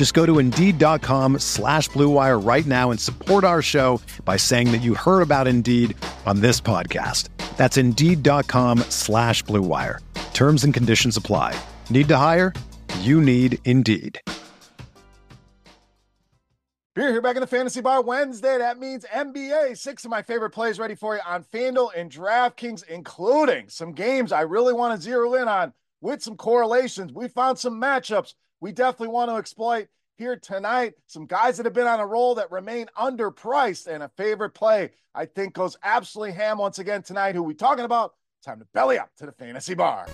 Just go to Indeed.com slash BlueWire right now and support our show by saying that you heard about Indeed on this podcast. That's Indeed.com slash BlueWire. Terms and conditions apply. Need to hire? You need Indeed. Beer here back in the Fantasy Bar Wednesday. That means NBA. Six of my favorite plays ready for you on FanDuel and DraftKings, including some games I really want to zero in on with some correlations. We found some matchups we definitely want to exploit here tonight. Some guys that have been on a roll that remain underpriced and a favorite play I think goes absolutely ham once again tonight. Who we talking about? Time to belly up to the Fantasy Bar.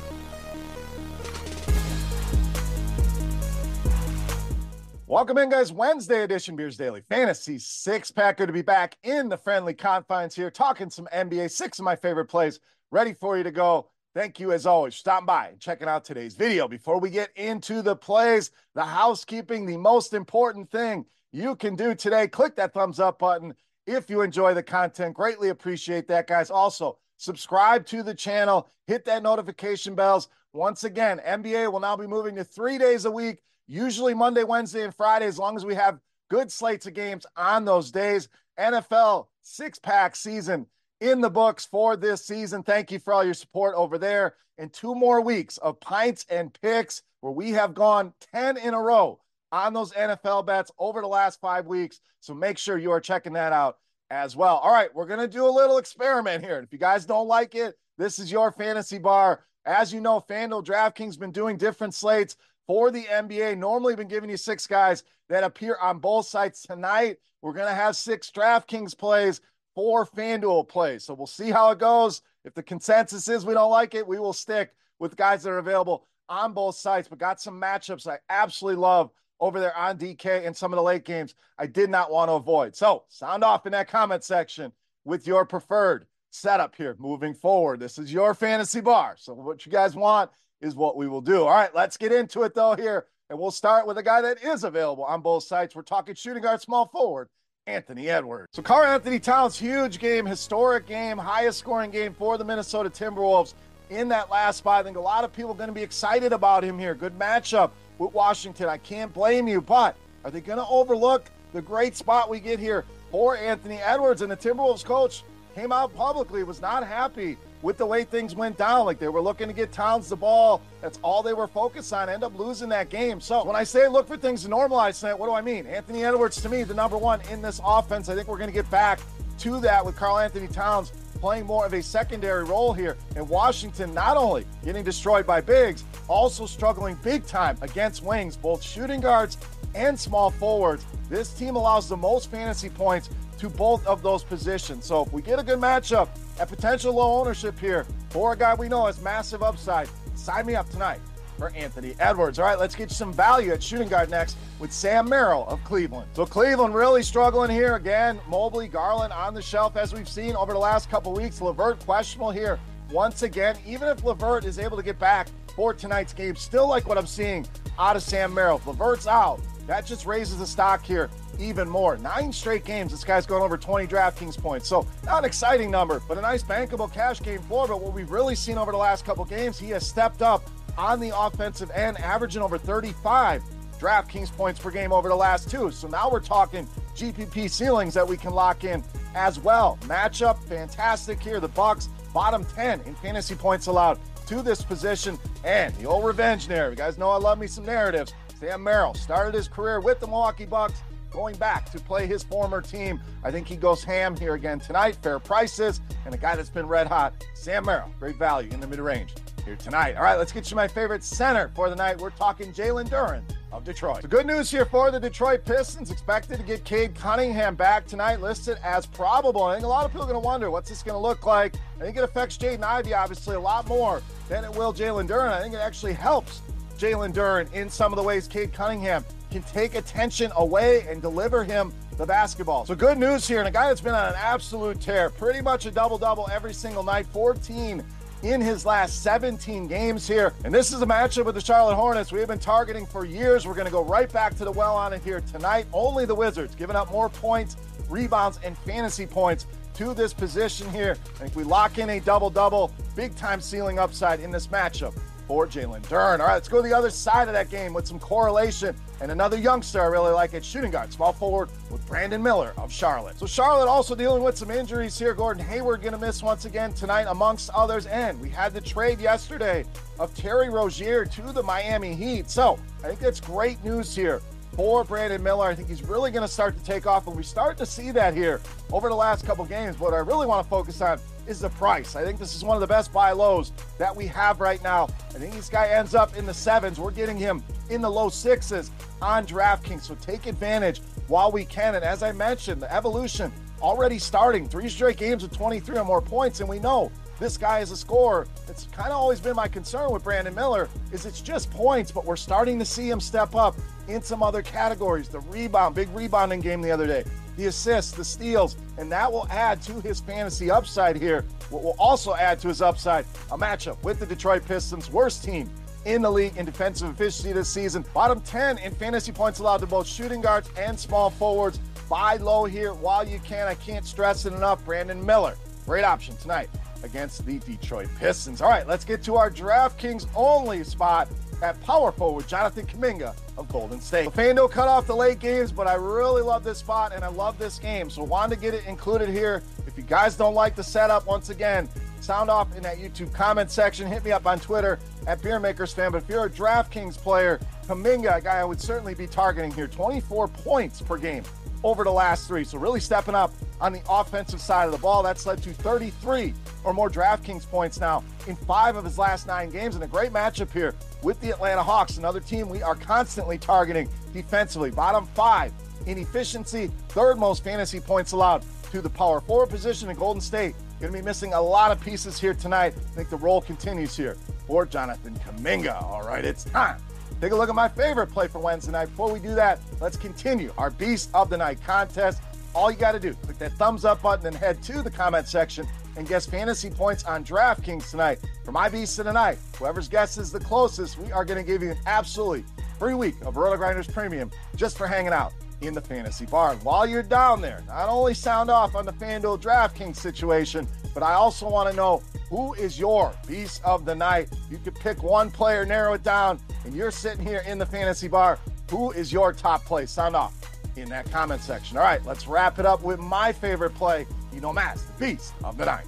Welcome in, guys. Wednesday edition Beers Daily Fantasy Six Pack. Good to be back in the friendly confines here, talking some NBA. Six of my favorite plays ready for you to go. Thank you, as always, for stopping by and checking out today's video. Before we get into the plays, the housekeeping, the most important thing you can do today, click that thumbs up button if you enjoy the content. Greatly appreciate that, guys. Also, subscribe to the channel, hit that notification bells. Once again, NBA will now be moving to three days a week usually Monday, Wednesday, and Friday, as long as we have good slates of games on those days. NFL six pack season in the books for this season. Thank you for all your support over there. And two more weeks of pints and picks where we have gone 10 in a row on those NFL bets over the last five weeks. So make sure you are checking that out as well. All right, we're going to do a little experiment here. If you guys don't like it, this is your fantasy bar. As you know, FanDuel DraftKings been doing different slates for the NBA. Normally, been giving you six guys that appear on both sites tonight. We're going to have six DraftKings plays, four FanDuel plays. So we'll see how it goes. If the consensus is we don't like it, we will stick with guys that are available on both sites. But got some matchups I absolutely love over there on DK and some of the late games I did not want to avoid. So sound off in that comment section with your preferred setup here moving forward. This is your fantasy bar. So what you guys want is what we will do. All right, let's get into it though here. And we'll start with a guy that is available on both sites. We're talking shooting guard, small forward, Anthony Edwards. So Karl-Anthony Towns, huge game, historic game, highest scoring game for the Minnesota Timberwolves in that last spot. I think a lot of people are going to be excited about him here. Good matchup with Washington. I can't blame you, but are they going to overlook the great spot we get here for Anthony Edwards? And the Timberwolves coach came out publicly, was not happy with the way things went down. Like they were looking to get Towns the ball. That's all they were focused on. End up losing that game. So when I say look for things to normalize tonight, what do I mean? Anthony Edwards to me, the number one in this offense. I think we're going to get back to that with Karl-Anthony Towns playing more of a secondary role here. And Washington not only getting destroyed by bigs, also struggling big time against wings, both shooting guards and small forwards. This team allows the most fantasy points to both of those positions. So if we get a good matchup at potential low ownership here for a guy we know has massive upside, sign me up tonight for Anthony Edwards. All right, let's get you some value at shooting guard next with Sam Merrill of Cleveland. So Cleveland really struggling here again. Mobley, Garland on the shelf as we've seen over the last couple weeks. LeVert questionable here once again. Even if LeVert is able to get back for tonight's game, still like what I'm seeing out of Sam Merrill. If LeVert's out, that just raises the stock here even more. Nine straight games, this guy's going over 20 DraftKings points. So, not an exciting number, but a nice bankable cash game floor. But what we've really seen over the last couple games, he has stepped up on the offensive end, averaging over 35 DraftKings points per game over the last two. So now we're talking GPP ceilings that we can lock in as well. Matchup fantastic here. The Bucks bottom 10 in fantasy points allowed to this position, and the old revenge narrative. You guys know I love me some narratives. Sam Merrill started his career with the Milwaukee Bucks going back to play his former team. I think he goes ham here again tonight. Fair prices and a guy that's been red hot, Sam Merrill. Great value in the mid range here tonight. All right, let's get you my favorite center for the night. We're talking Jalen Duren of Detroit. So good news here for the Detroit Pistons. Expected to get Cade Cunningham back tonight, listed as probable. I think a lot of people are going to wonder what's this going to look like. I think it affects Jaden Ivey obviously a lot more than it will Jalen Duren. I think it actually helps Jalen Duren in some of the ways Cade Cunningham can take attention away and deliver him the basketball. So good news here, and a guy that's been on an absolute tear, pretty much a double double every single night, 14 in his last 17 games here. And this is a matchup with the Charlotte Hornets we have been targeting for years. We're going to go right back to the well on it here tonight. Only the Wizards giving up more points, rebounds, and fantasy points to this position here. And if we lock in a double double, big time ceiling upside in this matchup for Jalen Duren. All right, let's go to the other side of that game with some correlation and another youngster I really like at shooting guard, small forward with Brandon Miller of Charlotte. So Charlotte also dealing with some injuries here. Gordon Hayward going to miss once again tonight, amongst others. And we had the trade yesterday of Terry Rozier to the Miami Heat. So I think that's great news here for Brandon Miller. I think he's really going to start to take off, and we start to see that here over the last couple games. What I really want to focus on is the price. I think this is one of the best buy lows that we have right now. I think this guy ends up in the sevens. We're getting him in the low sixes on DraftKings, so take advantage while we can. And as I mentioned, the evolution already starting three straight games with 23 or more points, and we know this guy is a scorer. It's kind of always been my concern with Brandon Miller is it's just points, but we're starting to see him step up in some other categories. The rebound, big rebounding game the other day, the assists, the steals, and that will add to his fantasy upside here. What will also add to his upside, a matchup with the Detroit Pistons, worst team in the league in defensive efficiency this season. Bottom 10 in fantasy points allowed to both shooting guards and small forwards. Buy low here while you can. I can't stress it enough. Brandon Miller, great option tonight against the Detroit Pistons. All right, let's get to our DraftKings only spot at power forward Jonathan Kuminga of Golden State. FanDuel cut off the late games, but I really love this spot and I love this game. So wanted to get it included here. If you guys don't like the setup, once again, sound off in that YouTube comment section. Hit me up on Twitter at BeerMakersFan. But if you're a DraftKings player, Kuminga, a guy I would certainly be targeting here, 24 points per game over the last three. So really stepping up on the offensive side of the ball. That's led to 33 or more DraftKings points now in five of his last nine games. And a great matchup here with the Atlanta Hawks, another team we are constantly targeting defensively. Bottom five in efficiency, third most fantasy points allowed to the power forward position in Golden State. Going to be missing a lot of pieces here tonight. I think the role continues here for Jonathan Kuminga. All right, it's time Take a look at my favorite play for Wednesday night. Before we do that, let's continue our Beast of the Night contest. All you got to do, click that thumbs up button and head to the comment section and guess fantasy points on DraftKings tonight. For my Beast of the Night, whoever's guess is the closest, we are going to give you an absolutely free week of RotoGrinders Premium just for hanging out in the fantasy bar. And while you're down there, not only sound off on the FanDuel DraftKings situation, but I also want to know who is your beast of the night. You could pick one player, narrow it down, and you're sitting here in the fantasy bar. Who is your top play? Sound off in that comment section. All right, let's wrap it up with my favorite play. You know, the beast of the night.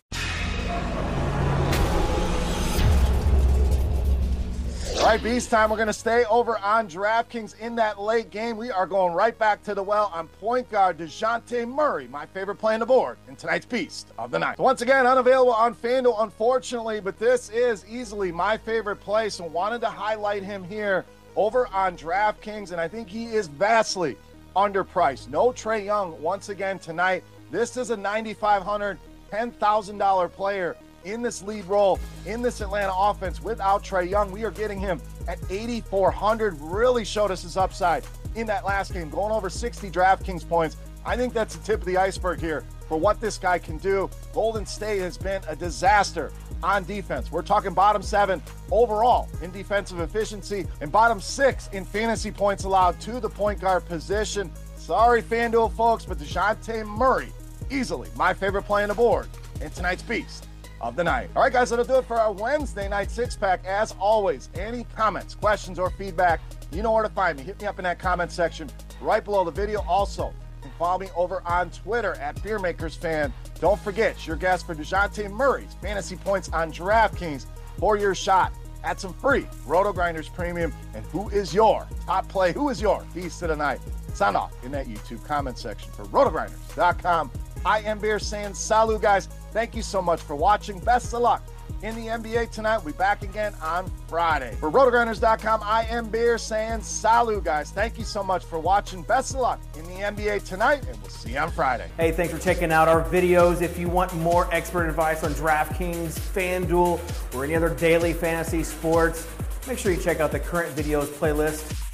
Right, Beast time. We're going to stay over on DraftKings in that late game. We are going right back to the well on point guard DeJounte Murray, my favorite play on the board in tonight's Beast of the Night. So once again, unavailable on FanDuel, unfortunately, but this is easily my favorite play. So wanted to highlight him here over on DraftKings, and I think he is vastly underpriced. No Trae Young once again tonight. This is a $9,500, $10,000 player in this lead role in this Atlanta offense without Trae Young. We are getting him at 8,400. Really showed us his upside in that last game, going over 60 DraftKings points. I think that's the tip of the iceberg here for what this guy can do. Golden State has been a disaster on defense. We're talking bottom seven overall in defensive efficiency and bottom six in fantasy points allowed to the point guard position. Sorry, FanDuel folks, but DeJounte Murray, easily my favorite play on the board in tonight's Beast of the night. All right, guys, that'll do it for our Wednesday night six pack. As always, any comments, questions, or feedback, you know where to find me. Hit me up in that comment section right below the video. Also, follow me over on Twitter at BeerMakersFan. Don't forget your guess for DeJounte Murray's fantasy points on DraftKings for your shot at some free RotoGrinders Premium. And who is your top play? Who is your beast of the night? Sound off in that YouTube comment section for rotogrinders.com. I am Beer saying salut, guys. Thank you so much for watching. Best of luck in the NBA tonight. We'll be back again on Friday. For rotogrinders.com, I am Beer saying salut, guys. Thank you so much for watching. Best of luck in the NBA tonight, and we'll see you on Friday. Hey, thanks for checking out our videos. If you want more expert advice on DraftKings, FanDuel, or any other daily fantasy sports, make sure you check out the current videos playlist